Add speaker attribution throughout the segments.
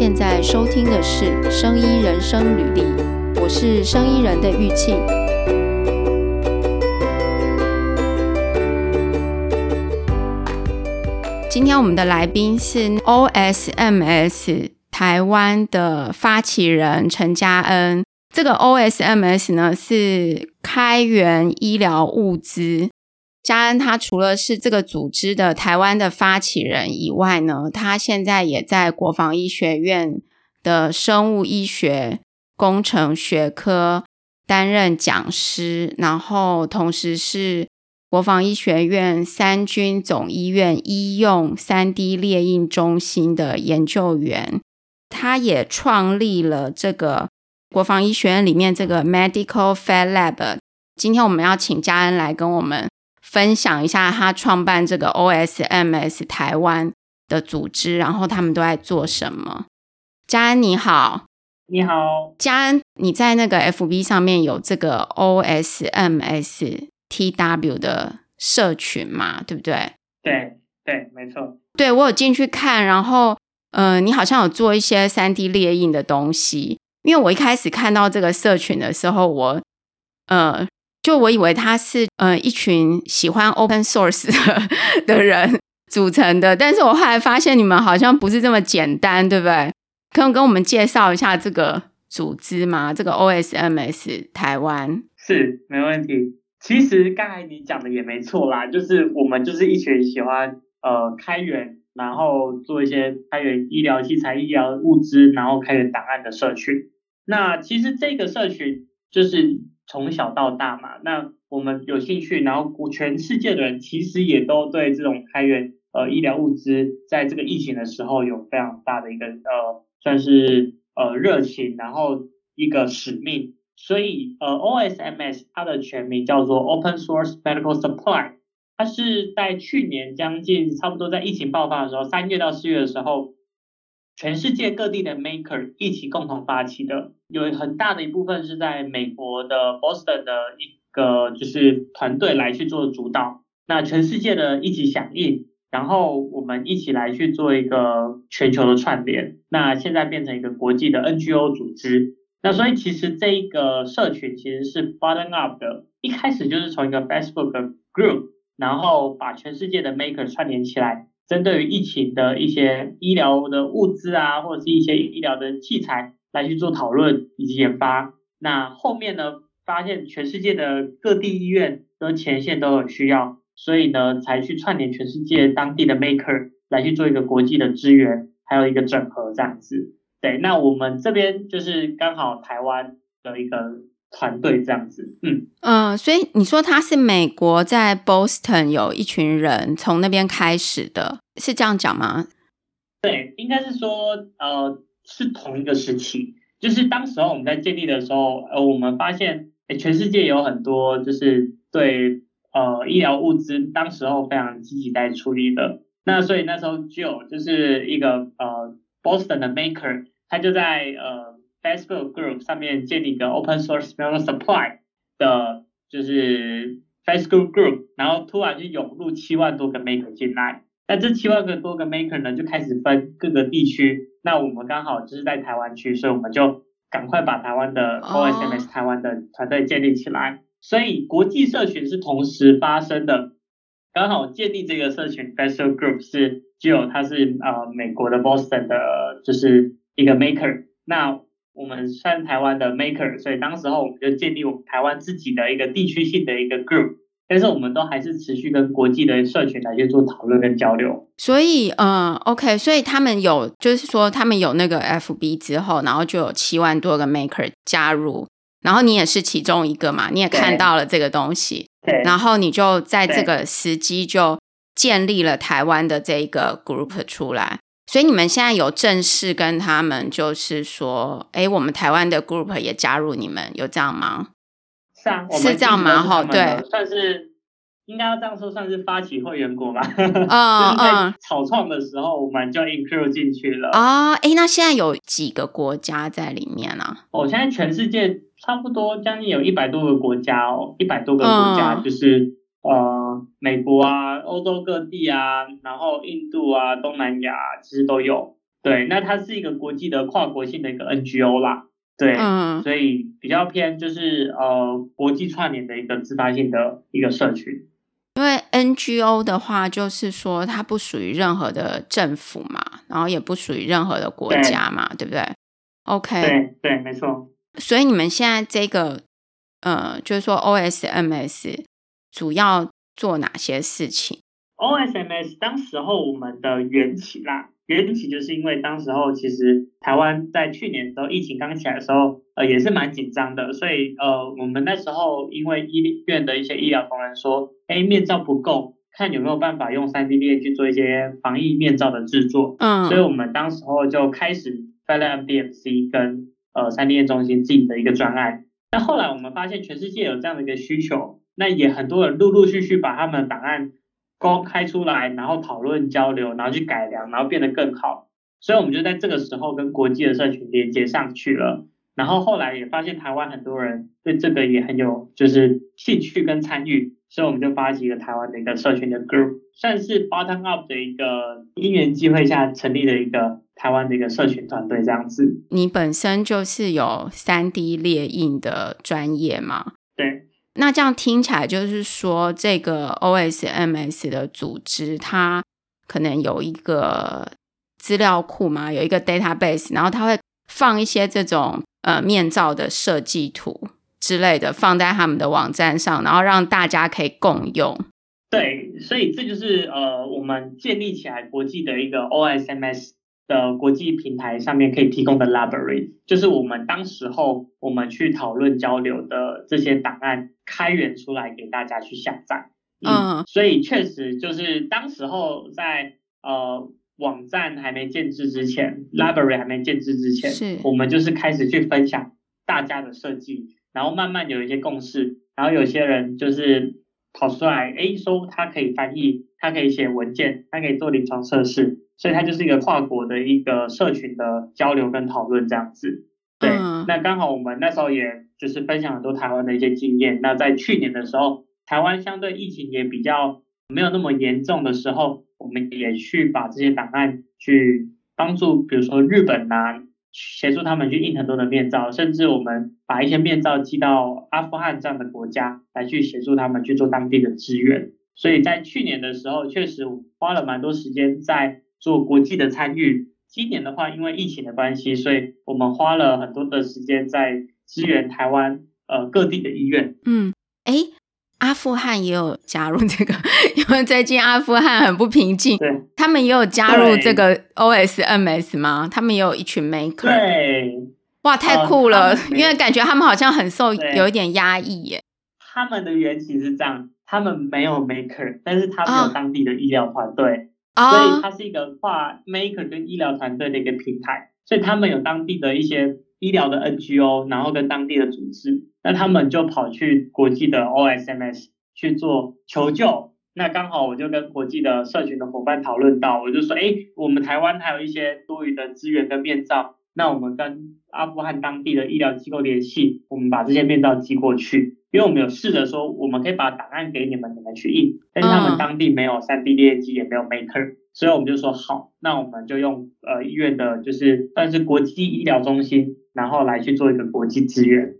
Speaker 1: 现在收听的是《生医人生履历》，我是生医人的玉庆。今天我们的来宾是 OSMS 台湾的发起人陈嘉恩。这个 OSMS 呢是开源医疗物资。嘉恩他除了是这个组织的台湾的发起人以外呢，他现在也在国防医学院的生物医学工程学科担任讲师，然后同时是国防医学院三军总医院医用 3D 列印中心的研究员。他也创立了这个国防医学院里面这个 Medical Fat Lab。今天我们要请嘉恩来跟我们。分享一下他创办这个 OSMS 台湾的组织，然后他们都在做什么。嘉恩你好，
Speaker 2: 你好，
Speaker 1: 嘉恩，你在那个 FB 上面有这个 OSMS TW 的社群嘛？对不对？
Speaker 2: 对对，没错。
Speaker 1: 对，我有进去看，然后呃，你好像有做一些三 D 列印的东西。因为我一开始看到这个社群的时候，我呃。就我以为他是呃一群喜欢 open source 的的人组成的，但是我后来发现你们好像不是这么简单，对不对？可以跟我们介绍一下这个组织吗？这个 OSMS 台湾
Speaker 2: 是没问题。其实刚才你讲的也没错啦，就是我们就是一群喜欢呃开源，然后做一些开源医疗器材、医疗物资，然后开源档案的社群。那其实这个社群就是。从小到大嘛，那我们有兴趣，然后全世界的人其实也都对这种开源呃医疗物资，在这个疫情的时候有非常大的一个呃算是呃热情，然后一个使命，所以呃 OSMS 它的全名叫做 Open Source Medical Supply，它是在去年将近差不多在疫情爆发的时候，三月到四月的时候。全世界各地的 maker 一起共同发起的，有很大的一部分是在美国的 Boston 的一个就是团队来去做主导，那全世界的一起响应，然后我们一起来去做一个全球的串联，那现在变成一个国际的 NGO 组织，那所以其实这一个社群其实是 bottom up 的，一开始就是从一个 Facebook 的 group，然后把全世界的 maker 串联起来。针对于疫情的一些医疗的物资啊，或者是一些医疗的器材来去做讨论以及研发。那后面呢，发现全世界的各地医院跟前线都有需要，所以呢，才去串联全世界当地的 maker 来去做一个国际的支援，还有一个整合这样子。对，那我们这边就是刚好台湾的一个。团队这样子，嗯
Speaker 1: 嗯、呃，所以你说他是美国在 Boston 有一群人从那边开始的，是这样讲吗？
Speaker 2: 对，应该是说，呃，是同一个时期，就是当时候我们在建立的时候，呃，我们发现，诶，全世界有很多就是对呃医疗物资，当时候非常积极在处理的，那所以那时候就就是一个呃 Boston 的 Maker，他就在呃。Facebook Group 上面建立一个 Open Source Medical Supply 的，就是 Facebook Group，然后突然就涌入七万多个 Maker 进来，那这七万个多个 Maker 呢，就开始分各个地区，那我们刚好就是在台湾区，所以我们就赶快把台湾的 OSMS 台湾的团队建立起来，oh. 所以国际社群是同时发生的，刚好建立这个社群 Facebook Group 是只有他是呃美国的 Boston 的，就是一个 Maker，那。我们算台湾的 maker，所以当时候我们就建立我们台湾自己的一个地区性的一个 group，但是我们都还是持续跟国际的社群来去做讨论跟交流。
Speaker 1: 所以，嗯，OK，所以他们有，就是说他们有那个 FB 之后，然后就有七万多个 maker 加入，然后你也是其中一个嘛，你也看到了这个东西，
Speaker 2: 对，
Speaker 1: 然后你就在这个时机就建立了台湾的这一个 group 出来。所以你们现在有正式跟他们，就是说，哎，我们台湾的 group 也加入你们，有这样吗？
Speaker 2: 是啊，
Speaker 1: 是这样吗？哈，对，
Speaker 2: 算是应该要这样说，算是发起会员国吧。嗯嗯，草创的时候我们就 include 进去了。
Speaker 1: 啊，哎，那现在有几个国家在里面呢？
Speaker 2: 哦，现在全世界差不多将近有一百多个国家哦，一百多个国家就是。呃，美国啊，欧洲各地啊，然后印度啊，东南亚其实都有。对，那它是一个国际的跨国性的一个 NGO 啦。对，嗯，所以比较偏就是呃国际串联的一个自发性的一个社群。
Speaker 1: 因为 NGO 的话，就是说它不属于任何的政府嘛，然后也不属于任何的国家嘛，对，对不对？OK，
Speaker 2: 对对，没错。
Speaker 1: 所以你们现在这个呃，就是说 OSMS 主要做哪些事情
Speaker 2: ？OSMS 当时候我们的缘起啦。缘起就是因为当时候其实台湾在去年的时候疫情刚起来的时候，呃也是蛮紧张的，所以呃我们那时候因为医院的一些医疗同仁说，哎面罩不够，看有没有办法用 3D 列印去做一些防疫面罩的制作，嗯，所以我们当时候就开始发了 MDMC 跟呃 3D 列印中心自己的一个专案。那后来我们发现全世界有这样的一个需求，那也很多人陆陆续续把他们的档案。公开出来，然后讨论交流，然后去改良，然后变得更好。所以我们就在这个时候跟国际的社群连接上去了。然后后来也发现台湾很多人对这个也很有就是兴趣跟参与，所以我们就发起了台湾的一个社群的 group，算是 bottom up 的一个因缘机会下成立的一个台湾的一个社群团队这样子。
Speaker 1: 你本身就是有三 D 列印的专业吗？
Speaker 2: 对。
Speaker 1: 那这样听起来就是说，这个 OSMS 的组织，它可能有一个资料库嘛，有一个 database，然后它会放一些这种呃面罩的设计图之类的放在他们的网站上，然后让大家可以共用。
Speaker 2: 对，所以这就是呃我们建立起来国际的一个 OSMS。的国际平台上面可以提供的 library，就是我们当时候我们去讨论交流的这些档案开源出来给大家去下载。嗯，所以确实就是当时候在呃网站还没建制之前，library 还没建制之前，是我们就是开始去分享大家的设计，然后慢慢有一些共识，然后有些人就是跑出来，哎，说它可以翻译，它可以写文件，它可以做临床测试。所以它就是一个跨国的一个社群的交流跟讨论这样子，对。嗯、那刚好我们那时候也就是分享很多台湾的一些经验。那在去年的时候，台湾相对疫情也比较没有那么严重的时候，我们也去把这些档案去帮助，比如说日本啊，协助他们去印很多的面罩，甚至我们把一些面罩寄到阿富汗这样的国家来去协助他们去做当地的支援。所以在去年的时候，确实花了蛮多时间在。做国际的参与，今年的话，因为疫情的关系，所以我们花了很多的时间在支援台湾呃各地的医院。
Speaker 1: 嗯，哎，阿富汗也有加入这个，因为最近阿富汗很不平静，
Speaker 2: 对，
Speaker 1: 他们也有加入这个 OSMS 吗？他们也有一群 maker。
Speaker 2: 对，
Speaker 1: 哇，太酷了，呃，因为感觉他们好像很受有一点压抑耶。
Speaker 2: 他们的缘起是这样，他们没有 maker，但是他们有当地的医疗团队。哦所以它是一个跨 maker 跟医疗团队的一个平台，所以他们有当地的一些医疗的 NGO，然后跟当地的组织，那他们就跑去国际的 OSMS 去做求救。那刚好我就跟国际的社群的伙伴讨论到，我就说，哎，我们台湾还有一些多余的资源跟面罩，那我们跟阿富汗当地的医疗机构联系，我们把这些面罩寄过去。因为我们有试着说，我们可以把档案给你们，你们去印，但是他们当地没有 3D 列机，也没有 Maker，所以我们就说好，那我们就用呃医院的，就是算是国际医疗中心，然后来去做一个国际资源。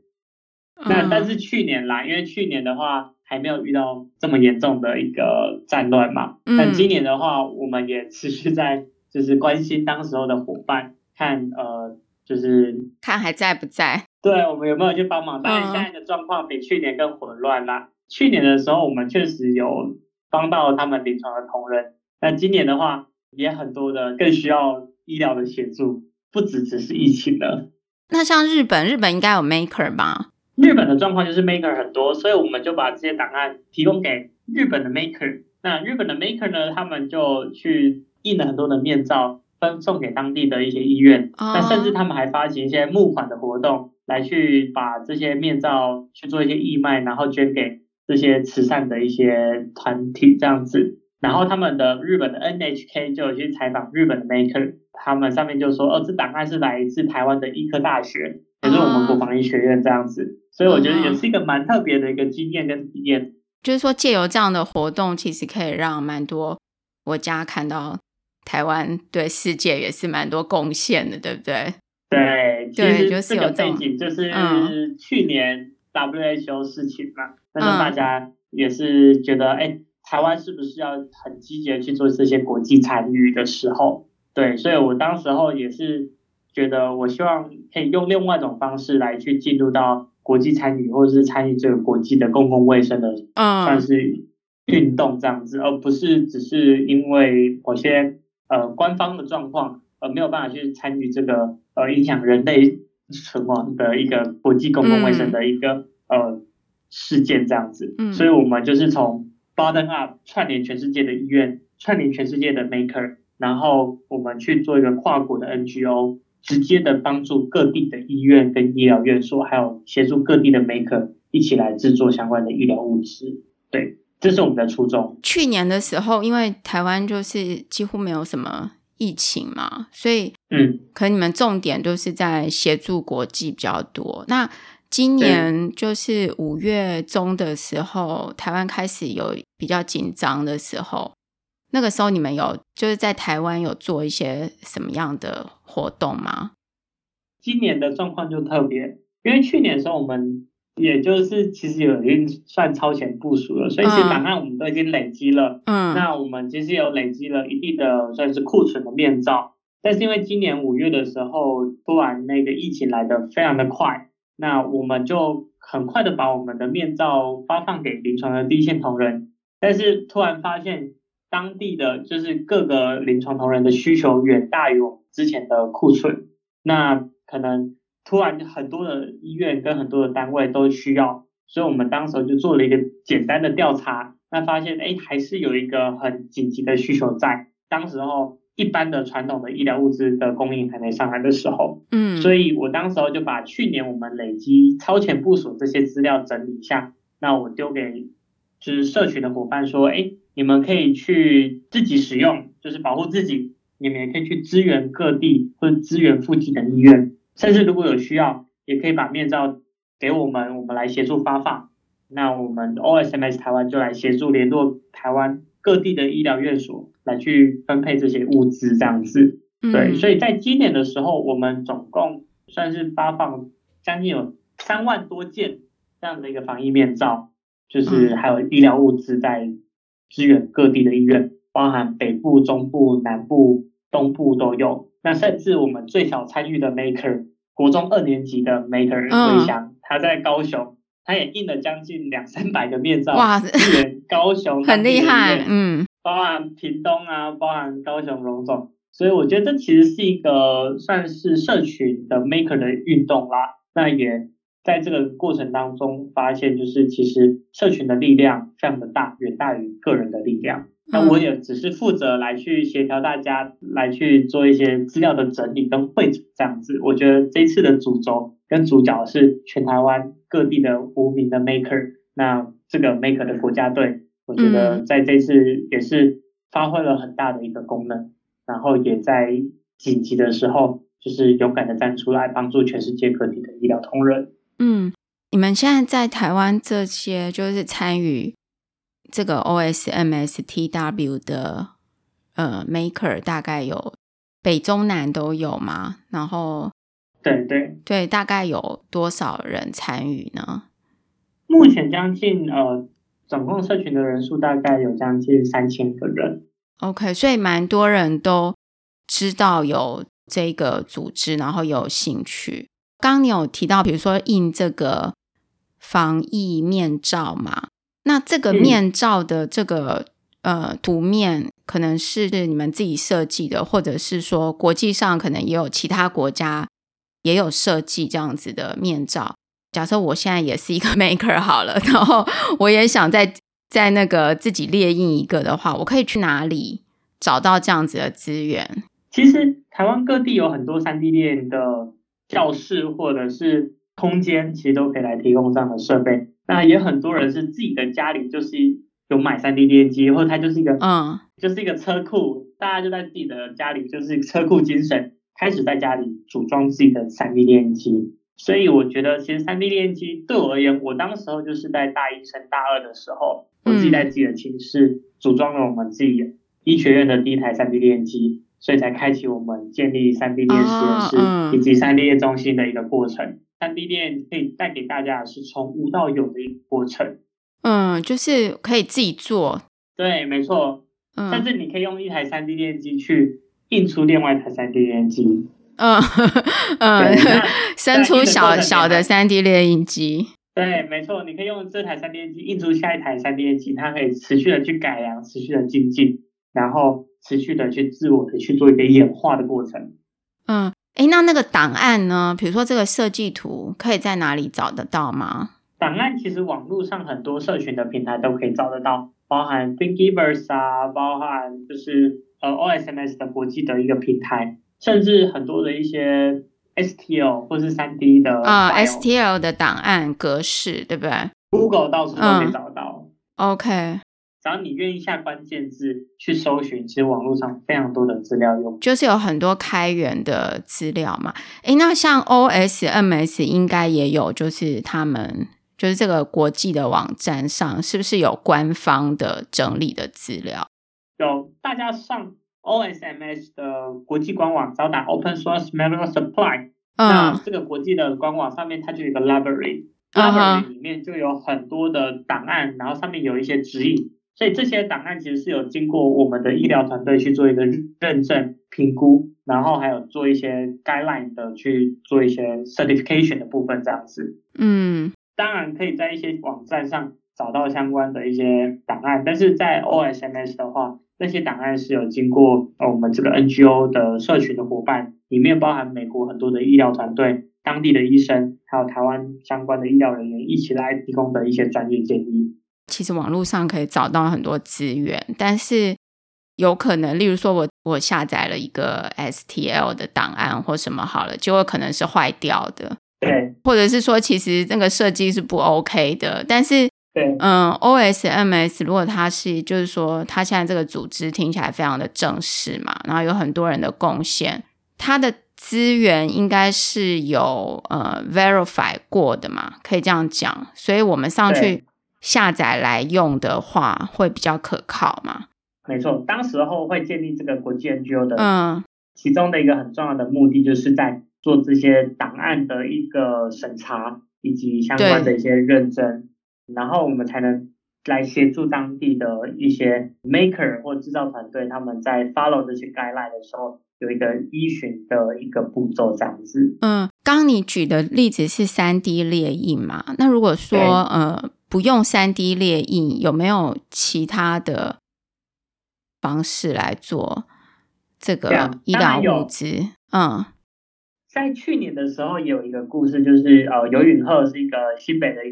Speaker 2: 那但是去年啦，因为去年的话还没有遇到这么严重的一个战乱嘛，但今年的话，我们也持续在就是关心当时候的伙伴，看呃就是
Speaker 1: 看还在不在。
Speaker 2: 对，我们有没有去帮忙？当然，现在的状况比去年更混乱啦。嗯、去年的时候，我们确实有帮到他们临床的同仁，但今年的话，也很多的更需要医疗的协助，不只只是疫情的。
Speaker 1: 那像日本，日本应该有 Maker 吧？
Speaker 2: 日本的状况就是 Maker 很多，所以我们就把这些档案提供给日本的 Maker。那日本的 Maker 呢，他们就去印了很多的面罩，分送给当地的一些医院。那、哦、甚至他们还发起一些募款的活动。来去把这些面罩去做一些义卖，然后捐给这些慈善的一些团体这样子。然后他们的日本的 NHK 就有去采访日本的 Maker，他们上面就说，哦，这档案是来自台湾的医科大学，也是我们国防医学院这样子。所以我觉得也是一个蛮特别的一个经验跟体验。
Speaker 1: 就是说，借由这样的活动，其实可以让蛮多国家看到台湾对世界也是蛮多贡献的，对不对？
Speaker 2: 对，其实
Speaker 1: 就是
Speaker 2: 有背景就是去年 WHO 事情嘛，那、嗯、时候大家也是觉得，哎，台湾是不是要很积极的去做这些国际参与的时候，对，所以我当时候也是觉得，我希望可以用另外一种方式来去进入到国际参与，或者是参与这个国际的公共卫生的，嗯，算是运动这样子，而不是只是因为某些呃官方的状况。而，没有办法去参与这个呃影响人类存亡的一个国际公共卫生的一个、嗯、呃事件这样子，嗯，所以我们就是从 bottom up 串联全世界的医院，串联全世界的 maker，然后我们去做一个跨国的 NGO，直接的帮助各地的医院跟医疗院所，还有协助各地的 maker 一起来制作相关的医疗物资，对，这是我们的初衷。
Speaker 1: 去年的时候，因为台湾就是几乎没有什么。疫情嘛，所以嗯，可能你们重点都是在协助国际比较多。那今年就是五月中的时候，台湾开始有比较紧张的时候，那个时候你们有就是在台湾有做一些什么样的活动吗？
Speaker 2: 今年的状况就特别，因为去年的时候我们。也就是其实有已经算超前部署了，所以其实档案我们都已经累积了。嗯，那我们其实有累积了一定的算是库存的面罩，但是因为今年五月的时候突然那个疫情来的非常的快，那我们就很快的把我们的面罩发放给临床的第一线同仁，但是突然发现当地的就是各个临床同仁的需求远大于我们之前的库存，那可能。突然很多的医院跟很多的单位都需要，所以我们当时就做了一个简单的调查，那发现哎还是有一个很紧急的需求在。当时候一般的传统的医疗物资的供应还没上来的时候，嗯，所以我当时候就把去年我们累积超前部署这些资料整理一下，那我丢给就是社群的伙伴说，哎，你们可以去自己使用，就是保护自己，你们也可以去支援各地或者支援附近的医院。甚至如果有需要，也可以把面罩给我们，我们来协助发放。那我们 OSMS 台湾就来协助联络台湾各地的医疗院所，来去分配这些物资，这样子。对，所以在今年的时候，我们总共算是发放将近有三万多件这样的一个防疫面罩，就是还有医疗物资在支援各地的医院，包含北部、中部、南部、东部都有。那甚至我们最小参与的 Maker，国中二年级的 Maker 回翔，他在高雄，他也印了将近两三百个面罩，哇，高雄
Speaker 1: 很厉害，嗯，
Speaker 2: 包含屏东啊，包含高雄荣总，所以我觉得这其实是一个算是社群的 Maker 的运动啦，那也。在这个过程当中，发现就是其实社群的力量非常的大，远大于个人的力量。那我也只是负责来去协调大家，来去做一些资料的整理跟汇总这样子。我觉得这次的主轴跟主角是全台湾各地的无名的 maker。那这个 maker 的国家队，我觉得在这次也是发挥了很大的一个功能，然后也在紧急的时候，就是勇敢的站出来，帮助全世界各地的医疗同仁。
Speaker 1: 嗯，你们现在在台湾这些就是参与这个 OSMSTW 的呃 Maker，大概有北中南都有吗？然后
Speaker 2: 对对
Speaker 1: 对，大概有多少人参与呢？
Speaker 2: 目前将近呃，总共社群的人数大概有将近三千个人。
Speaker 1: OK，所以蛮多人都知道有这个组织，然后有兴趣。刚刚你有提到，比如说印这个防疫面罩嘛？那这个面罩的这个、嗯、呃图面，可能是你们自己设计的，或者是说国际上可能也有其他国家也有设计这样子的面罩。假设我现在也是一个 maker 好了，然后我也想在在那个自己列印一个的话，我可以去哪里找到这样子的资源？
Speaker 2: 其实台湾各地有很多三 D 列印的。教室或者是空间，其实都可以来提供这样的设备。那也很多人是自己的家里就是有买 3D 列印机，或者它就是一个嗯，就是一个车库，大家就在自己的家里就是车库精神，开始在家里组装自己的 3D 列印机。所以我觉得，其实 3D 列印机对我而言，我当时候就是在大一升大二的时候，我自己在自己的寝室组装了我们自己医学院的第一台 3D 列印机，所以才开启我们建立 3D 列印实验室以及 3D 列印中心的一个过程。3D 列印可以带给大家的是从无到有的一个过程。
Speaker 1: 嗯，就是可以自己做。
Speaker 2: 对，没错。嗯，甚至你可以用一台 3D 列印机去印出另外一台 3D 列印机。嗯
Speaker 1: 嗯，生出小小的三 D 列印机。
Speaker 2: 对，没错，你可以用这台 3D 列印机印出下一台 3D 列印机，它可以持续的去改良，持续的精进，然后持续的去自我的去做一个演化的过程。
Speaker 1: 嗯，哎，那那个档案呢？比如说这个设计图，可以在哪里找得到吗？
Speaker 2: 档案其实网络上很多社群的平台都可以找得到，包含 Thingiverse 啊，包含就是呃 OSMS 的国际的一个平台。甚至很多的一些 STL 或是三 D 的
Speaker 1: 啊、uh,，STL 的档案格式，对不对
Speaker 2: ？Google 到处都可以找到。
Speaker 1: Uh, OK，
Speaker 2: 只要你愿意下关键字去搜寻，其实网络上非常多的资料用，
Speaker 1: 就是有很多开源的资料嘛。诶，那像 OSMS 应该也有，就是他们就是这个国际的网站上，是不是有官方的整理的资料？
Speaker 2: 有，大家上。OSMS 的国际官网，找打 Open Source Material Supply，嗯，那这个国际的官网上面它就有一个 library，library 里面就有很多的档案，然后上面有一些指引，所以这些档案其实是有经过我们的医疗团队去做一个认证评估，然后还有做一些 guideline 的去做一些 certification 的部分这样子。
Speaker 1: 嗯，
Speaker 2: 当然可以在一些网站上找到相关的一些档案，但是在 OSMS 的话。那些档案是有经过我们这个 NGO 的社群的伙伴，里面包含美国很多的医疗团队、当地的医生，还有台湾相关的医疗人员一起来提供的一些专业建议。
Speaker 1: 其实网络上可以找到很多资源，但是有可能，例如说我我下载了一个 STL 的档案或什么好了，结果可能是坏掉的，
Speaker 2: 对，
Speaker 1: 或者是说其实那个设计是不 OK 的，但是。
Speaker 2: 对，
Speaker 1: 嗯，OSMS 如果它是，就是说，它现在这个组织听起来非常的正式嘛，然后有很多人的贡献，它的资源应该是有呃 verify 过的嘛，可以这样讲，所以我们上去下载来用的话，会比较可靠嘛。
Speaker 2: 没错，当时候会建立这个国际 NGO 的，嗯，其中的一个很重要的目的，就是在做这些档案的一个审查以及相关的一些认证。然后我们才能来协助当地的一些 maker 或制造团队，他们在 follow 这些 guideline 的时候，有一个依循的一个步骤这样子。
Speaker 1: 嗯，刚刚你举的例子是三 D 列印嘛？那如果说呃不用三 D 列印，有没有其他的方式来做这个医疗物资？嗯，
Speaker 2: 在去年的时候有一个故事，就是呃游允鹤是一个新北的。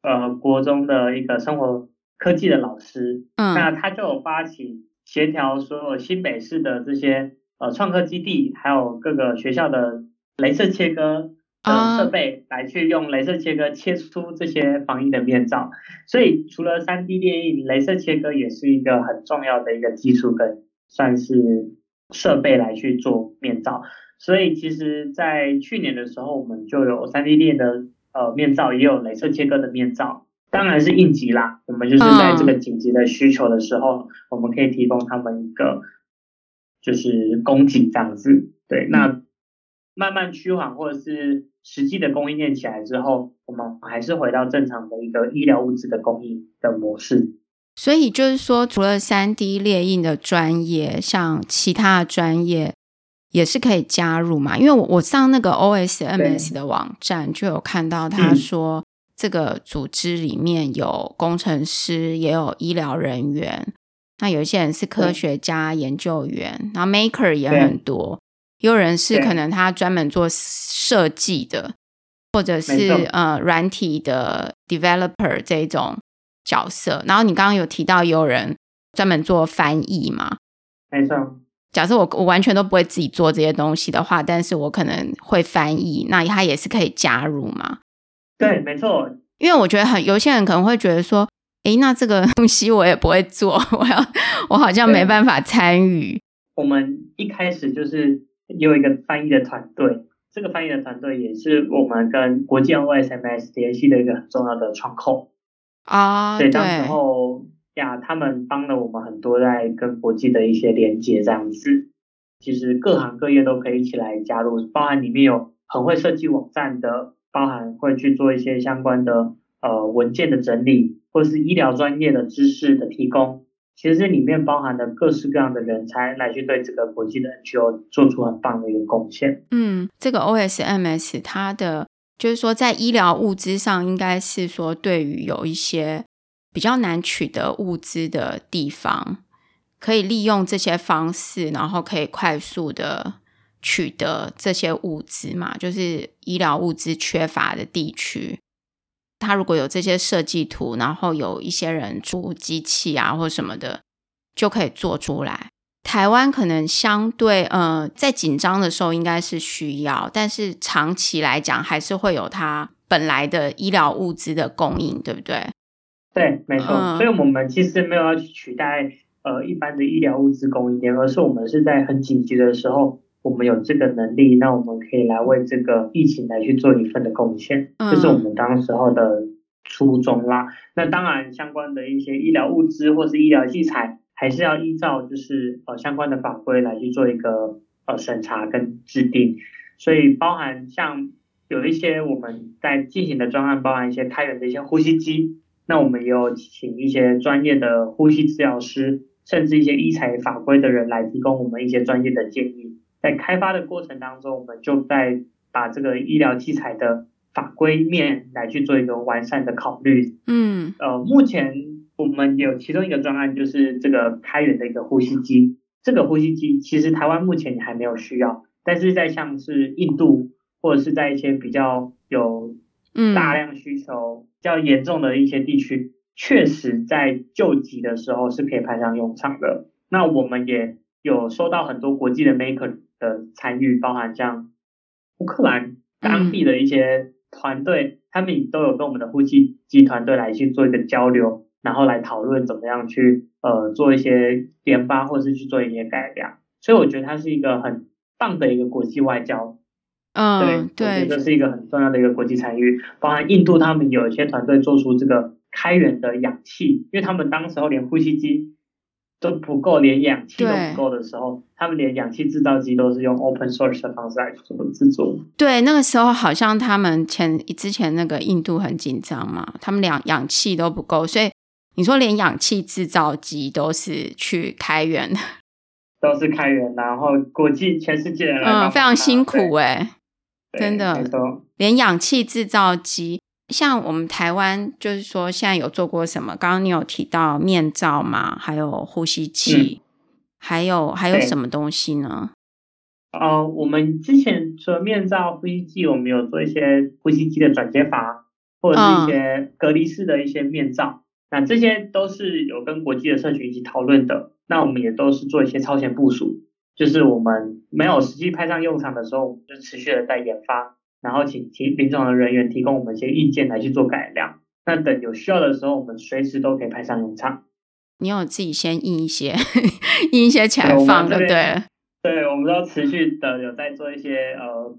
Speaker 2: 呃，国中的一个生活科技的老师，嗯，那他就有发起协调所有新北市的这些呃创客基地，还有各个学校的镭射切割的设备，来去用镭射切割切出这些防疫的面罩。所以除了 3D 列印，镭射切割也是一个很重要的一个技术跟算是设备来去做面罩。所以其实，在去年的时候，我们就有 3D 列的。呃，面罩也有镭射切割的面罩，当然是应急啦。我们就是在这个紧急的需求的时候，嗯、我们可以提供他们一个就是供给这样子。对，那慢慢趋缓或者是实际的供应链起来之后，我们还是回到正常的一个医疗物资的供应的模式。
Speaker 1: 所以就是说，除了三 D 列印的专业，像其他的专业。也是可以加入嘛，因为我我上那个 OSMS 的网站就有看到他说，这个组织里面有工程师，也有医疗人员，那有一些人是科学家、研究员，然后 maker 也很多，也有人是可能他专门做设计的，或者是呃软体的 developer 这种角色。然后你刚刚有提到有人专门做翻译嘛？
Speaker 2: 没错。
Speaker 1: 假设我我完全都不会自己做这些东西的话，但是我可能会翻译，那他也是可以加入嘛？
Speaker 2: 对，没错。
Speaker 1: 因为我觉得很有些人可能会觉得说，诶，那这个东西我也不会做，我要我好像没办法参与。
Speaker 2: 我们一开始就是有一个翻译的团队，这个翻译的团队也是我们跟国际 OSMS 联系的一个很重要的窗口
Speaker 1: 啊。
Speaker 2: 对，当时候。呀，他们帮了我们很多在跟国际的一些连接这样子。其实各行各业都可以一起来加入，包含里面有很会设计网站的，包含会去做一些相关的呃文件的整理，或是医疗专业的知识的提供。其实这里面包含了各式各样的人才来去对这个国际的 NGO 做出很棒的一个贡献。
Speaker 1: 嗯，这个 OSMS 它的就是说在医疗物资上，应该是说对于有一些比较难取得物资的地方，可以利用这些方式，然后可以快速的取得这些物资嘛，就是医疗物资缺乏的地区。他如果有这些设计图，然后有一些人出机器啊或什么的，就可以做出来。台湾可能相对呃，在紧张的时候应该是需要，但是长期来讲还是会有它本来的医疗物资的供应，对不对？
Speaker 2: 对，没错。嗯、所以我们其实没有要去取代呃一般的医疗物资供应链，而是我们是在很紧急的时候。我们有这个能力，那我们可以来为这个疫情来去做一份的贡献，这是我们当时候的初衷啦。那当然，相关的一些医疗物资或是医疗器材，还是要依照就是呃相关的法规来去做一个呃审查跟制定。所以包含像有一些我们在进行的专案，包含一些开源的一些呼吸机，那我们也有请一些专业的呼吸治疗师，甚至一些医材法规的人来提供我们一些专业的建议。在开发的过程当中，我们就在把这个医疗器材的法规面来去做一个完善的考虑。嗯，呃，目前我们有其中一个专案，就是这个开源的一个呼吸机。这个呼吸机其实台湾目前还没有需要，但是在像是印度或者是在一些比较有大量需求、比较严重的一些地区，确实在救急的时候是可以派上用场的。那我们也有收到很多国际的 maker。的参与，包含像乌克兰当地的一些团队，嗯、他们都有跟我们的呼吸机团队来去做一个交流，然后来讨论怎么样去呃做一些研发，或者是去做一些改良。所以我觉得它是一个很棒的一个国际外交。嗯，对，对，这是一个很重要的一个国际参与。包含印度他们有一些团队做出这个开源的氧气，因为他们当时候连呼吸机。都不够，连氧气都不够的时候，他们连氧气制造机都是用 open source 的方式来做制作。
Speaker 1: 对，那个时候好像他们前之前那个印度很紧张嘛，他们两氧气都不够，所以你说连氧气制造机都是去开源，
Speaker 2: 都是开源，然后国际全世界人
Speaker 1: 嗯，非常辛苦哎，真的，连氧气制造机。像我们台湾，就是说现在有做过什么？刚刚你有提到面罩嘛，还有呼吸器，嗯、还有还有什么东西呢？
Speaker 2: 呃，我们之前除了面罩、呼吸器，我们有做一些呼吸机的转接阀，或者是一些隔离式的一些面罩。嗯、那这些都是有跟国际的社群一起讨论的。那我们也都是做一些超前部署，就是我们没有实际派上用场的时候，我们就持续的在研发。然后请提临床的人员提供我们一些意见来去做改良。那等有需要的时候，我们随时都可以派上用场。
Speaker 1: 你有自己先印一些，印一些起来放的，对对？
Speaker 2: 对，我们都持续的有在做一些呃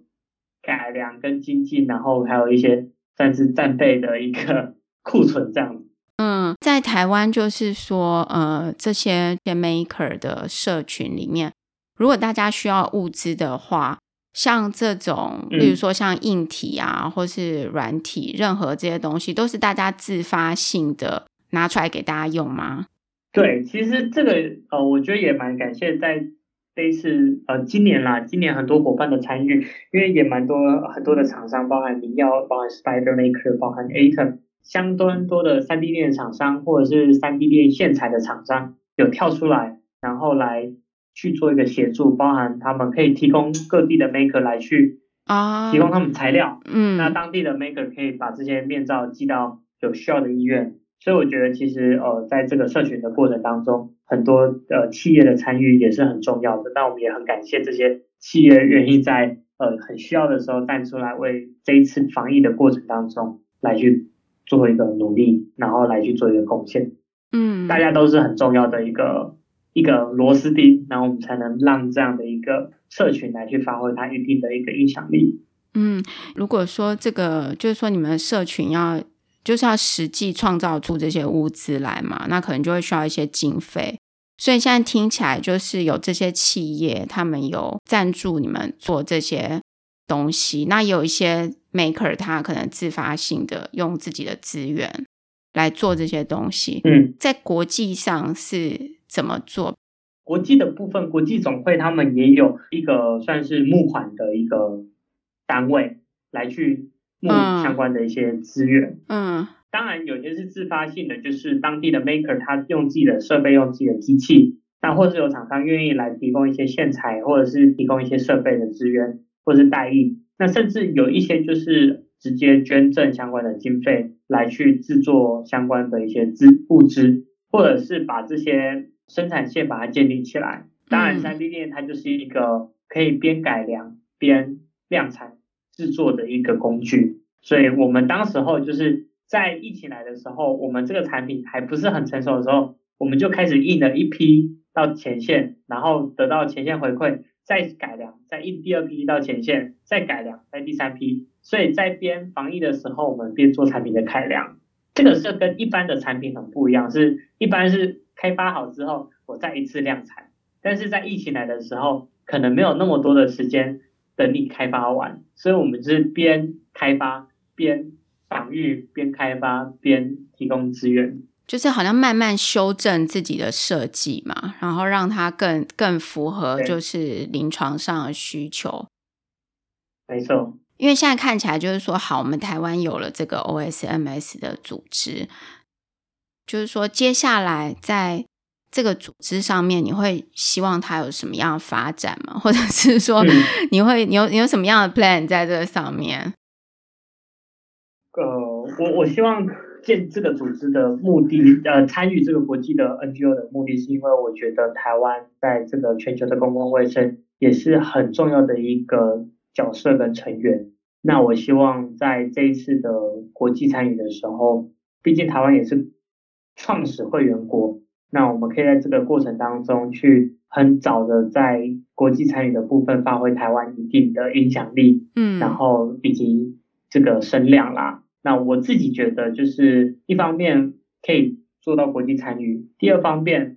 Speaker 2: 改良跟精进，然后还有一些算是战备的一个 库存这样。
Speaker 1: 嗯，在台湾就是说，呃，这些 maker 的社群里面，如果大家需要物资的话。像这种，例如说像硬体啊，嗯、或是软体，任何这些东西，都是大家自发性的拿出来给大家用吗？
Speaker 2: 对，其实这个呃，我觉得也蛮感谢在这一次呃今年啦，今年很多伙伴的参与，因为也蛮多很多的厂商，包含明耀，包含 Spider Maker，包含 Atom，相当多的三 D 列印厂商或者是三 D 列印线材的厂商有跳出来，然后来。去做一个协助，包含他们可以提供各地的 maker 来去啊，提供他们材料，嗯，那当地的 maker 可以把这些面罩寄到有需要的医院，所以我觉得其实呃，在这个社群的过程当中，很多呃企业的参与也是很重要的。那我们也很感谢这些企业愿意在呃很需要的时候站出来，为这一次防疫的过程当中来去做一个努力，然后来去做一个贡献。嗯，大家都是很重要的一个。一个螺丝钉，然后我们才能让这样的一个社群来去发挥它一定的一个影响力。
Speaker 1: 嗯，如果说这个就是说你们社群要就是要实际创造出这些物资来嘛，那可能就会需要一些经费。所以现在听起来就是有这些企业，他们有赞助你们做这些东西。那有一些 maker，他可能自发性的用自己的资源来做这些东西。
Speaker 2: 嗯，
Speaker 1: 在国际上是怎么做？
Speaker 2: 国际的部分，国际总会他们也有一个算是募款的一个单位来去募相关的一些资源。
Speaker 1: 嗯。嗯
Speaker 2: 当然，有些是自发性的，就是当地的 maker 他用自己的设备，用自己的机器，那或是有厂商愿意来提供一些线材，或者是提供一些设备的资源，或是代印。那甚至有一些就是直接捐赠相关的经费来去制作相关的一些资物资，或者是把这些生产线把它建立起来。当然，3D 列印它就是一个可以边改良边量产制作的一个工具。所以我们当时候就是。在疫情来的时候，我们这个产品还不是很成熟的时候，我们就开始印了一批到前线，然后得到前线回馈，再改良，再印第二批到前线，再改良，再第三批。所以在边防疫的时候，我们边做产品的改良。这个是跟一般的产品很不一样，是一般是开发好之后，我再一次量产。但是在疫情来的时候，可能没有那么多的时间等你开发完，所以我们是边开发边。防御边开发边提供资源，
Speaker 1: 就是好像慢慢修正自己的设计嘛，然后让它更更符合就是临床上的需求。
Speaker 2: 没错，
Speaker 1: 因为现在看起来就是说，好，我们台湾有了这个 OSMS 的组织，就是说接下来在这个组织上面，你会希望它有什么样的发展吗？或者 是说，你会你有你有什么样的 plan 在这个上面？
Speaker 2: 呃，我我希望建这个组织的目的，呃，参与这个国际的 NGO 的目的是因为我觉得台湾在这个全球的公共卫生也是很重要的一个角色跟成员。那我希望在这一次的国际参与的时候，毕竟台湾也是创始会员国，那我们可以在这个过程当中去很早的在国际参与的部分发挥台湾一定的影响力，嗯，然后以及这个声量啦。那我自己觉得，就是一方面可以做到国际参与，第二方面，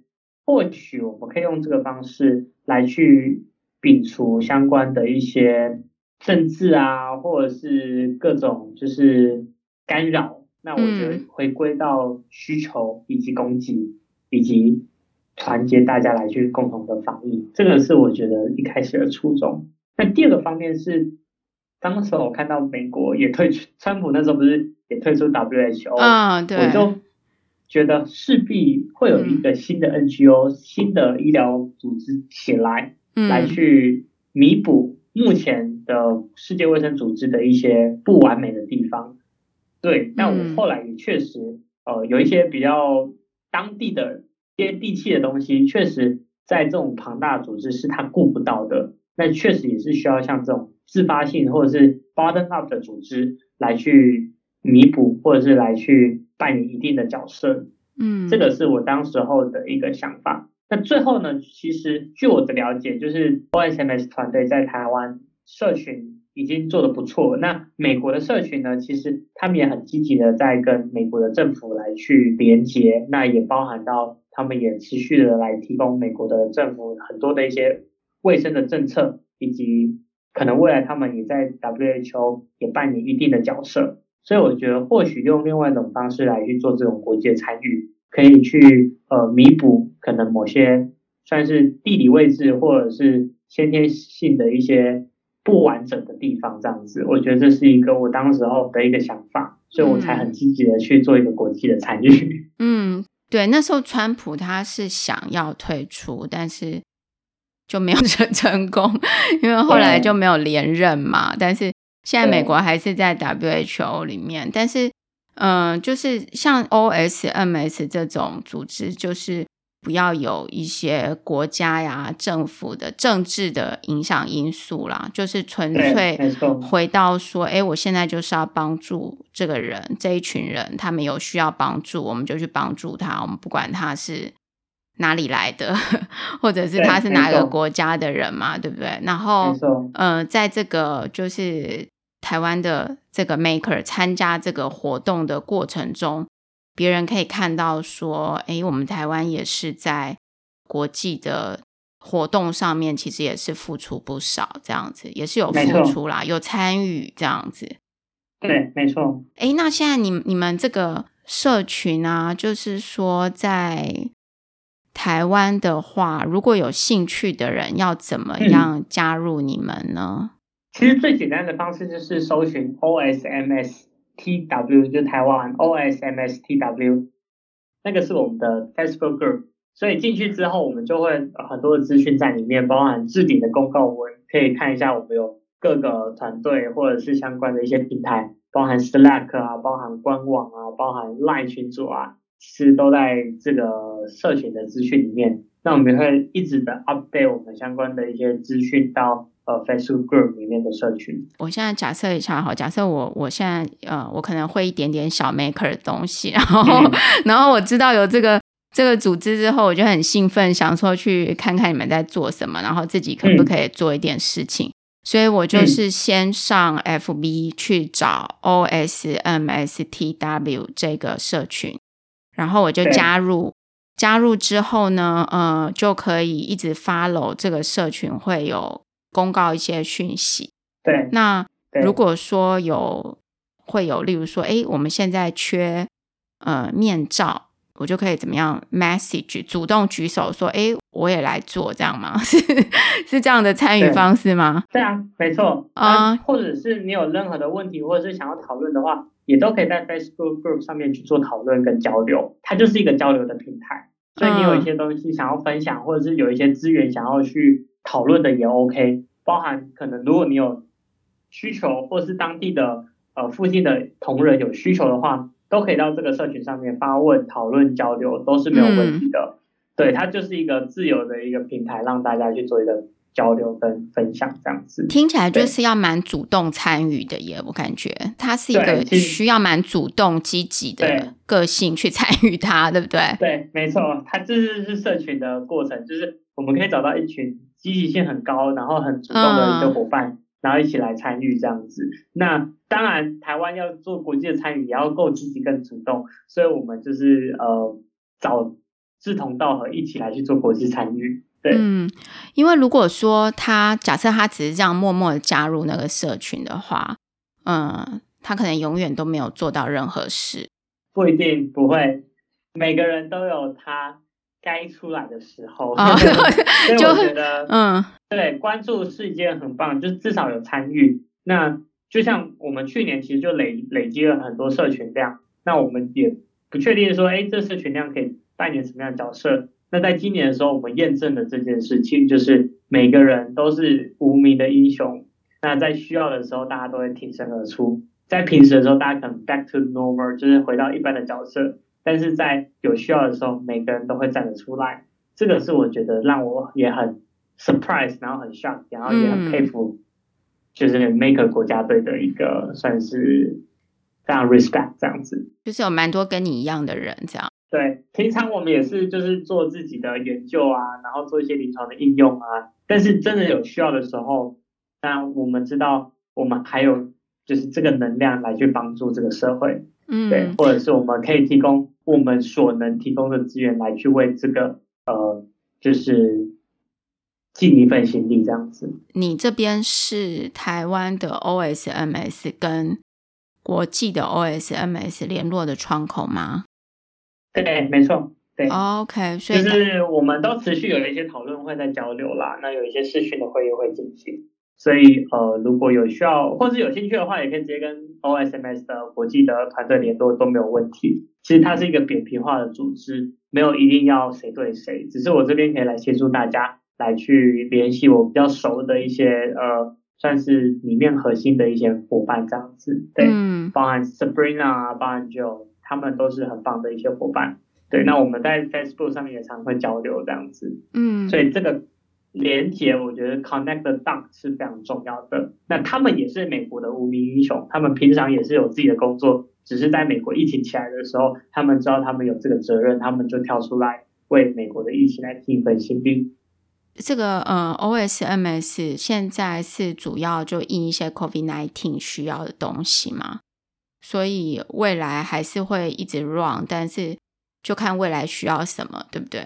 Speaker 2: 或许我们可以用这个方式来去摒除相关的一些政治啊，或者是各种就是干扰。那我觉得回归到需求以及供给，以及团结大家来去共同的防疫，这个是我觉得一开始的初衷。那第二个方面是。当时我看到美国也退出，川普那时候不是也退出 WHO
Speaker 1: 啊？对，
Speaker 2: 我就觉得势必会有一个新的 NGO、嗯、新的医疗组织起来，嗯、来去弥补目前的世界卫生组织的一些不完美的地方。对，但我后来也确实，呃，有一些比较当地的接地气的东西，确实在这种庞大的组织是他顾不到的。那确实也是需要像这种。自发性或者是 bottom up 的组织来去弥补，或者是来去扮演一定的角色。嗯，这个是我当时候的一个想法。那最后呢，其实据我的了解，就是 OSMS 团队在台湾社群已经做得不错。那美国的社群呢，其实他们也很积极的在跟美国的政府来去连接，那也包含到他们也持续的来提供美国的政府很多的一些卫生的政策以及。可能未来他们也在 WHO 也扮演一定的角色，所以我觉得或许用另外一种方式来去做这种国际的参与，可以去呃弥补可能某些算是地理位置或者是先天性的一些不完整的地方，这样子，我觉得这是一个我当时候的一个想法，所以我才很积极的去做一个国际的参与。
Speaker 1: 嗯，对，那时候川普他是想要退出，但是。就没有成成功，因为后来就没有连任嘛。但是现在美国还是在 WHO 里面，但是嗯、呃，就是像 OSMS 这种组织，就是不要有一些国家呀、政府的政治的影响因素啦，就是纯粹回到说，哎，我现在就是要帮助这个人，这一群人，他们有需要帮助，我们就去帮助他，我们不管他是。哪里来的，或者是他是哪个国家的人嘛，对，对不对？然后，呃，在这个就是台湾的这个 maker 参加这个活动的过程中，别人可以看到说，哎，我们台湾也是在国际的活动上面，其实也是付出不少，这样子也是有付出啦，有参与这样子。
Speaker 2: 对，没错。
Speaker 1: 哎，那现在你你们这个社群啊，就是说在台湾的话，如果有兴趣的人，要怎么样加入你们呢？
Speaker 2: 嗯其实最简单的方式就是搜寻 T W 就台湾 OSMSTW，那个是我们的 Facebook group，所以进去之后，我们就会很多的资讯在里面，包含置顶的公告文，可以看一下我们有各个团队或者是相关的一些平台，包含 Slack 啊，包含官网啊，包含 Line 群组啊，其实都在这个社群的资讯里面。那我们会一直的 update 我们相关的一些资讯到。呃，Facebook Group 里面的社群。
Speaker 1: 我现在假设一下哈，假设我我现在呃，我可能会一点点小 Maker 的东西，然后、嗯、然后我知道有这个这个组织之后，我就很兴奋，想说去看看你们在做什么，然后自己可不可以做一点事情。嗯、所以我就是先上 FB 去找 OSMSTW 这个社群，然后我就加入。加入之后呢，呃，就可以一直 follow 这个社群，会有。公告一些讯息，
Speaker 2: 对。
Speaker 1: 那如果说有会有，例如说，哎，我们现在缺呃面罩，我就可以怎么样？message 主动举手说，哎，我也来做，这样吗？是是这样的参与方式吗？
Speaker 2: 对啊，没错啊。或者是你有任何的问题，或者是想要讨论的话，也都可以在 Facebook Group 上面去做讨论跟交流。它就是一个交流的平台，所以你有一些东西想要分享，或者是有一些资源想要去。讨论的也 OK，包含可能如果你有需求，或是当地的呃附近的同仁有需求的话，都可以到这个社群上面发问、讨论、交流，都是没有问题的。嗯、对，它就是一个自由的一个平台，让大家去做一个交流跟分享这样子。
Speaker 1: 听起来就是要蛮主动参与的耶，我感觉它是一个需要蛮主动积极的个性去参与它，对不对？
Speaker 2: 对，没错，它这是是社群的过程，就是我们可以找到一群。积极性很高，然后很主动的一个伙伴，嗯、然后一起来参与这样子。那当然，台湾要做国际的参与，也要够积极、更主动。所以我们就是呃找志同道合，一起来去做国际参与。对，
Speaker 1: 嗯，因为如果说他假设他只是这样默默的加入那个社群的话，嗯，他可能永远都没有做到任何事。
Speaker 2: 不一定不会，每个人都有他。该出来的时候，
Speaker 1: 哦、
Speaker 2: 所以我 觉得，
Speaker 1: 嗯，
Speaker 2: 对，关注是一件很棒，就是至少有参与。那就像我们去年其实就累累积了很多社群量，那我们也不确定说，哎，这社群量可以扮演什么样的角色？那在今年的时候，我们验证了这件事情，就是每个人都是无名的英雄。那在需要的时候，大家都会挺身而出；在平时的时候，大家可能 back to normal，就是回到一般的角色。但是在有需要的时候，每个人都会站得出来，这个是我觉得让我也很 surprise，然后很 shock，然后也很佩服，就是 Maker 国家队的一个算是非常 respect 这样子，
Speaker 1: 就是有蛮多跟你一样的人这样。
Speaker 2: 对，平常我们也是就是做自己的研究啊，然后做一些临床的应用啊，但是真的有需要的时候，那我们知道我们还有就是这个能量来去帮助这个社会。嗯，对，或者是我们可以提供我们所能提供的资源来去为这个呃，就是尽一份心力这样子。
Speaker 1: 你这边是台湾的 OSMS 跟国际的 OSMS 联络的窗口吗？
Speaker 2: 对，没错，对。
Speaker 1: OK，所以
Speaker 2: 就是我们都持续有一些讨论会在交流啦，那有一些视讯的会议会进行。所以，呃，如果有需要或是有兴趣的话，也可以直接跟 OSMS 的国际的团队联络都没有问题。其实它是一个扁平化的组织，没有一定要谁对谁，只是我这边可以来协助大家来去联系我比较熟的一些呃，算是里面核心的一些伙伴这样子。对，嗯，包含 Sabrina 啊，包含 Joe，他们都是很棒的一些伙伴。对，那我们在 Facebook 上面也常会交流这样子。嗯，所以这个。连接，我觉得 connect the dots 是非常重要的。那他们也是美国的无名英雄，他们平常也是有自己的工作，只是在美国疫情起来的时候，他们知道他们有这个责任，他们就跳出来为美国的疫情来尽一份心力。
Speaker 1: 这个呃，OSMS 现在是主要就印一些 COVID-19 需要的东西嘛，所以未来还是会一直 run，但是就看未来需要什么，对不对？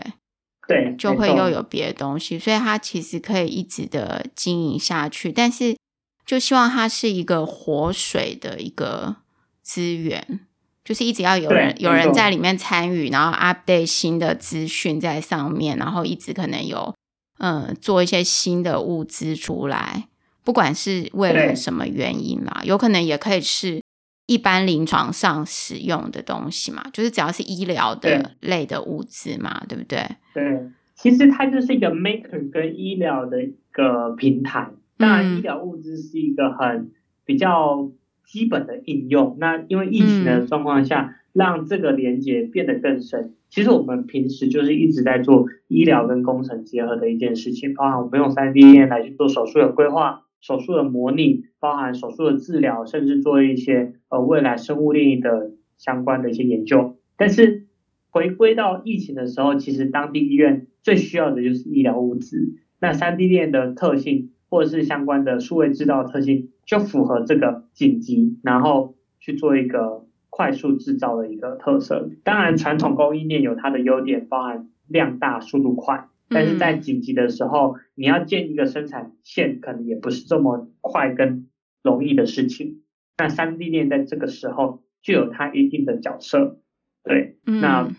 Speaker 2: 对，
Speaker 1: 就会又有别的东西，所以它其实可以一直的经营下去，但是就希望它是一个活水的一个资源，就是一直要有人有人在里面参与，然后 update 新的资讯在上面，然后一直可能有嗯做一些新的物资出来，不管是为了什么原因啦，有可能也可以是一般临床上使用的东西嘛，就是只要是医疗的类的物资嘛，对，对不对？
Speaker 2: 对，其实它就是一个 maker 跟医疗的一个平台。当然，医疗物资是一个很比较基本的应用。那因为疫情的状况下，让这个连接变得更深。其实我们平时就是一直在做医疗跟工程结合的一件事情，包含我们用 3D 列印来去做手术的规划、手术的模拟，包含手术的治疗，甚至做一些呃未来生物链的相关的一些研究。但是回归到疫情的时候，其实当地医院最需要的就是医疗物资。那 3D 链的特性，或者是相关的数位制造特性，就符合这个紧急，然后去做一个快速制造的一个特色。当然，传统供应链有它的优点，包含量大、速度快。但是在紧急的时候，你要建一个生产线，可能也不是这么快跟容易的事情。那三 D 链在这个时候具有它一定的角色。对，那。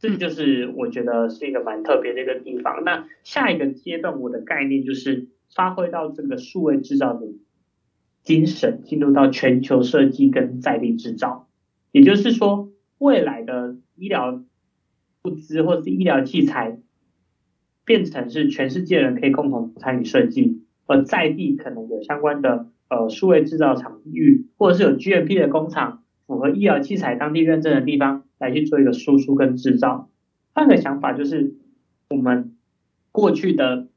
Speaker 2: 这就是我觉得是一个蛮特别的一个地方。那下一个阶段，我的概念就是发挥到这个数位制造的精神，进入到全球设计跟在地制造。也就是说，未来的医疗物资或是医疗器材，变成是全世界人可以共同参与设计，而在地可能有相关的呃数位制造场域，或者是有 GMP 的工厂，符合医疗器材当地认证的地方。来去做一个输出跟制造，换个想法就是，我们过去的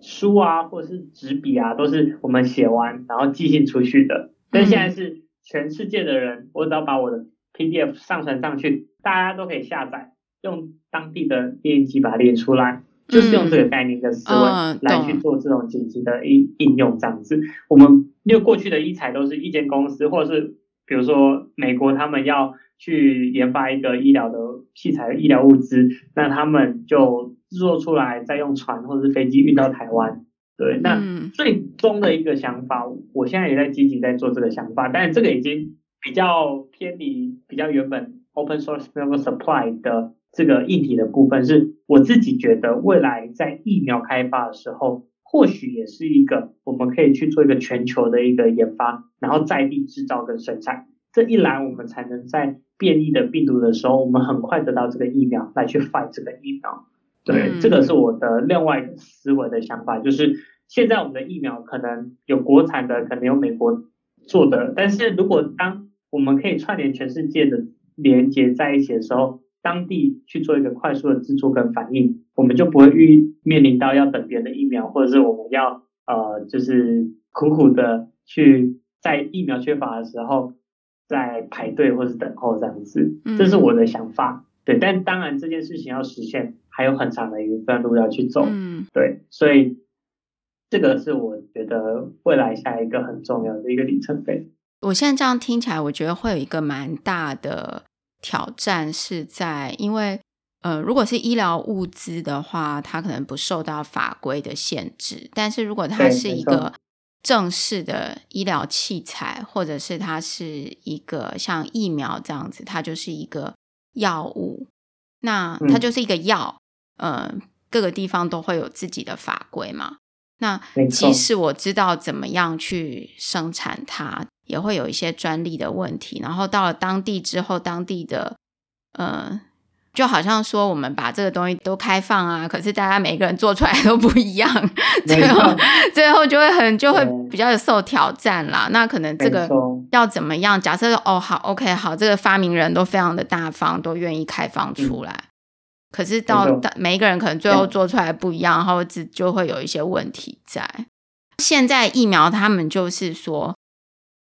Speaker 2: 书啊，或者是纸笔啊，都是我们写完然后寄信出去的。但现在是全世界的人，我只要把我的 PDF 上传上去，大家都可以下载，用当地的列印机把它列出来，就是用这个概念跟思维来去做这种紧急的应应用这样子。我们因为过去的医材都是一间公司，或者是比如说美国他们要。去研发一个医疗的器材、医疗物资，那他们就制作出来，再用船或者是飞机运到台湾。对，那最终的一个想法，我现在也在积极在做这个想法，但是这个已经比较偏离比较原本 open source medical supply 的这个议题的部分，是我自己觉得未来在疫苗开发的时候，或许也是一个我们可以去做一个全球的一个研发，然后在地制造跟生产。这一来，我们才能在变异的病毒的时候，我们很快得到这个疫苗来去 fight 这个疫苗。对，嗯、这个是我的另外一个思维的想法，就是现在我们的疫苗可能有国产的，可能有美国做的，但是如果当我们可以串联全世界的连接在一起的时候，当地去做一个快速的制作跟反应，我们就不会遇面临到要等别人的疫苗，或者是我们要呃就是苦苦的去在疫苗缺乏的时候。在排队或是等候这样子，这是我的想法。嗯、对，但当然这件事情要实现，还有很长的一段路要去走。嗯，对，所以这个是我觉得未来下一个很重要的一个里程碑。
Speaker 1: 我现在这样听起来，我觉得会有一个蛮大的挑战，是在因为呃，如果是医疗物资的话，它可能不受到法规的限制，但是如果它是一个正式的医疗器材，或者是它是一个像疫苗这样子，它就是一个药物，那它就是一个药，嗯、呃，各个地方都会有自己的法规嘛。那即使我知道怎么样去生产它，也会有一些专利的问题。然后到了当地之后，当地的，呃。就好像说，我们把这个东西都开放啊，可是大家每个人做出来都不一样，最后最后就会很就会比较受挑战啦。那可能这个要怎么样？假设哦好，OK 好，这个发明人都非常的大方，都愿意开放出来，可是到每一个人可能最后做出来不一样，然后就就会有一些问题在。现在疫苗他们就是说，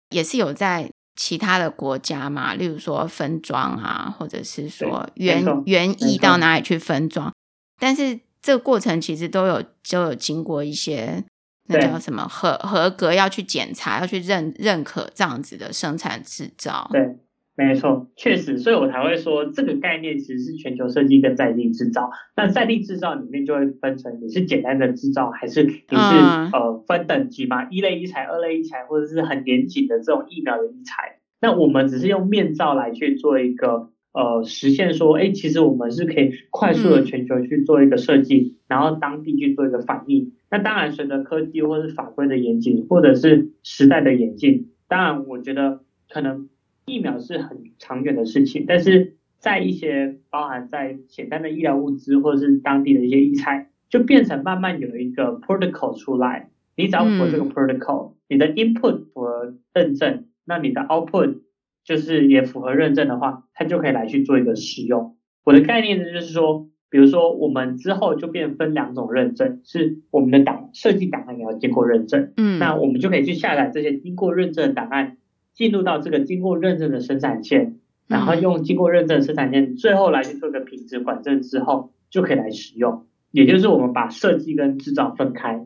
Speaker 1: 也是有在。其他的国家嘛，例如说分装啊，或者是说原原意到哪里去分装，但是这个过程其实都有都有经过一些那叫什么合合格，要去检查，要去认认可这样子的生产制造。
Speaker 2: 对。没错，确实，所以我才会说这个概念其实是全球设计跟在地制造。那在地制造里面就会分成你是简单的制造，还是你是、嗯、呃分等级嘛，一类一材、二类一材，或者是很严谨的这种疫苗的一材。那我们只是用面罩来去做一个呃实现说，哎，其实我们是可以快速的全球去做一个设计，嗯、然后当地去做一个反应。那当然，随着科技或是法规的严谨，或者是时代的演进，当然我觉得可能。疫苗是很长远的事情，但是在一些包含在简单的医疗物资或者是当地的一些医材，就变成慢慢有一个 protocol 出来。你只要符合这个 protocol，、嗯、你的 input 符合认证，那你的 output 就是也符合认证的话，它就可以来去做一个使用。我的概念呢，就是说，比如说我们之后就变分两种认证，是我们的档设计档案也要经过认证，嗯，那我们就可以去下载这些经过认证的档案。进入到这个经过认证的生产线，然后用经过认证的生产线，最后来去做个品质管证之后，就可以来使用。也就是我们把设计跟制造分开。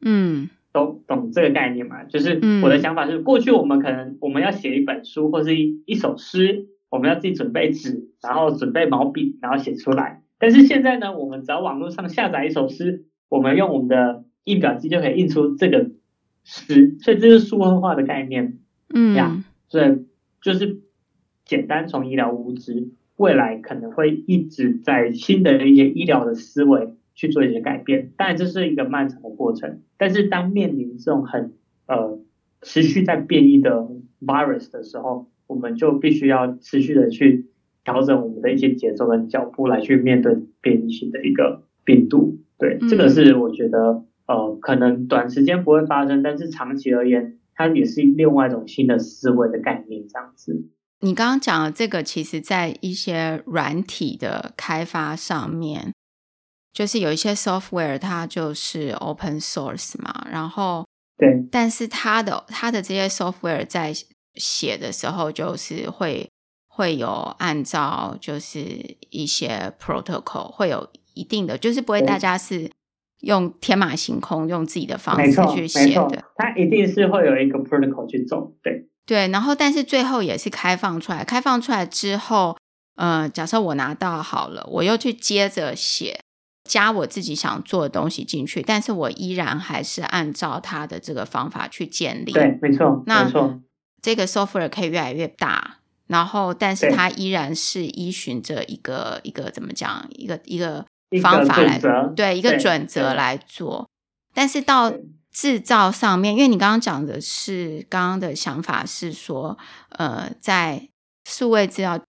Speaker 2: 嗯，懂懂这个概念吗？就是我的想法是，过去我们可能我们要写一本书或是一一首诗，我们要自己准备纸，然后准备毛笔，然后写出来。但是现在呢，我们只要网络上下载一首诗，我们用我们的印表机就可以印出这个诗，所以这是数位化的概念。嗯，呀，所以就是简单从医疗物资，未来可能会一直在新的一些医疗的思维去做一些改变，当然这是一个漫长的过程。但是当面临这种很呃持续在变异的 virus 的时候，我们就必须要持续的去调整我们的一些节奏跟脚步来去面对变异性的一个病毒。对，这个是我觉得呃可能短时间不会发生，但是长期而言。它也是另外一种新的思维的概念，这样子。
Speaker 1: 你刚刚讲的这个，其实在一些软体的开发上面，就是有一些 software 它就是 open source 嘛，然后
Speaker 2: 对，
Speaker 1: 但是它的它的这些 software 在写的时候，就是会会有按照就是一些 protocol 会有一定的，就是不会大家是。用天马行空，用自己的方式去写的，
Speaker 2: 它一定是会有一个 protocol 去走，对
Speaker 1: 对。然后，但是最后也是开放出来，开放出来之后，呃，假设我拿到好了，我又去接着写，加我自己想做的东西进去，但是我依然还是按照它的这个方法去建立，
Speaker 2: 对，没错，
Speaker 1: 那
Speaker 2: 没错，
Speaker 1: 这个 software 可以越来越大，然后，但是它依然是依循着一个一个怎么讲，一个一个。方法来对一个准则来做，但是到制造上面，因为你刚刚讲的是刚刚的想法是说，呃，在数位资料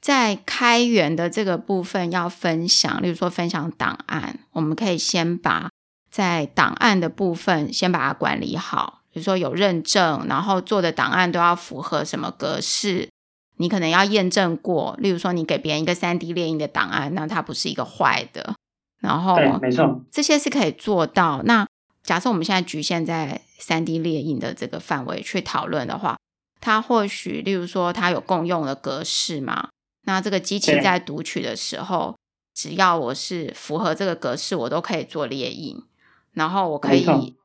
Speaker 1: 在开源的这个部分要分享，例如说分享档案，我们可以先把在档案的部分先把它管理好，比如说有认证，然后做的档案都要符合什么格式。你可能要验证过，例如说你给别人一个三 D 列印的档案，那它不是一个坏的。然后，
Speaker 2: 对，没错，
Speaker 1: 这些是可以做到。那假设我们现在局限在三 D 列印的这个范围去讨论的话，它或许，例如说它有共用的格式嘛？那这个机器在读取的时候，只要我是符合这个格式，我都可以做列印，然后我可以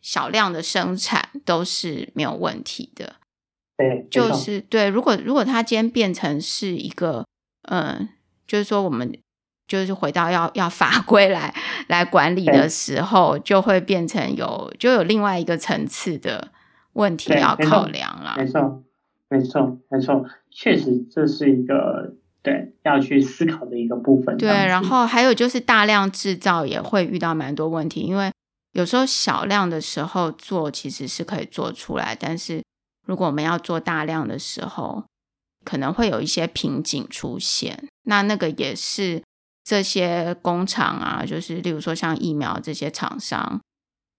Speaker 1: 少量的生产都是没有问题的。
Speaker 2: 对，
Speaker 1: 就是对。如果如果它今天变成是一个，嗯，就是说我们就是回到要要法规来来管理的时候，就会变成有就有另外一个层次的问题要考量了。
Speaker 2: 没错，没错，没错，确实这是一个对要去思考的一个部分。
Speaker 1: 对，然后还有就是大量制造也会遇到蛮多问题，因为有时候小量的时候做其实是可以做出来，但是。如果我们要做大量的时候，可能会有一些瓶颈出现。那那个也是这些工厂啊，就是例如说像疫苗这些厂商，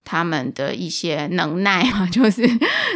Speaker 1: 他们的一些能耐嘛，就是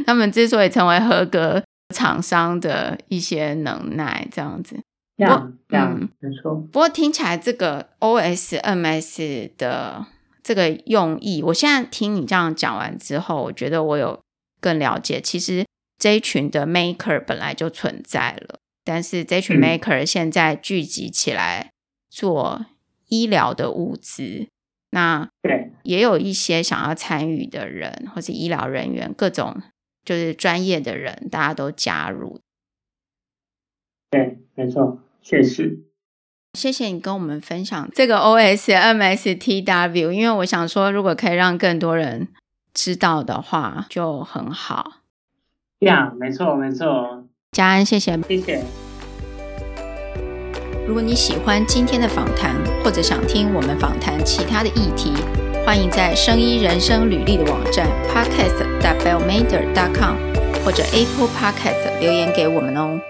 Speaker 1: 他们之所以成为合格厂商的一些能耐，这样子。
Speaker 2: 这样，这样，没错。
Speaker 1: 不过听起来这个 OSMS 的这个用意，我现在听你这样讲完之后，我觉得我有更了解。其实。这一群的 maker 本来就存在了，但是这群 maker 现在聚集起来做医疗的物资。那对，也有一些想要参与的人，或是医疗人员，各种就是专业的人，大家都加入。
Speaker 2: 对，没错，确实。
Speaker 1: 谢谢你跟我们分享这个 OSMSTW，因为我想说，如果可以让更多人知道的话，就很好。
Speaker 2: 呀、yeah，没错，没错。
Speaker 1: 嘉安，谢谢，
Speaker 2: 谢谢。
Speaker 1: 如果你喜欢今天的访谈，或者想听我们访谈其他的议题，欢迎在声音人生履历的网站 podcast.bellmader.com 或者 Apple Podcast 留言给我们哦。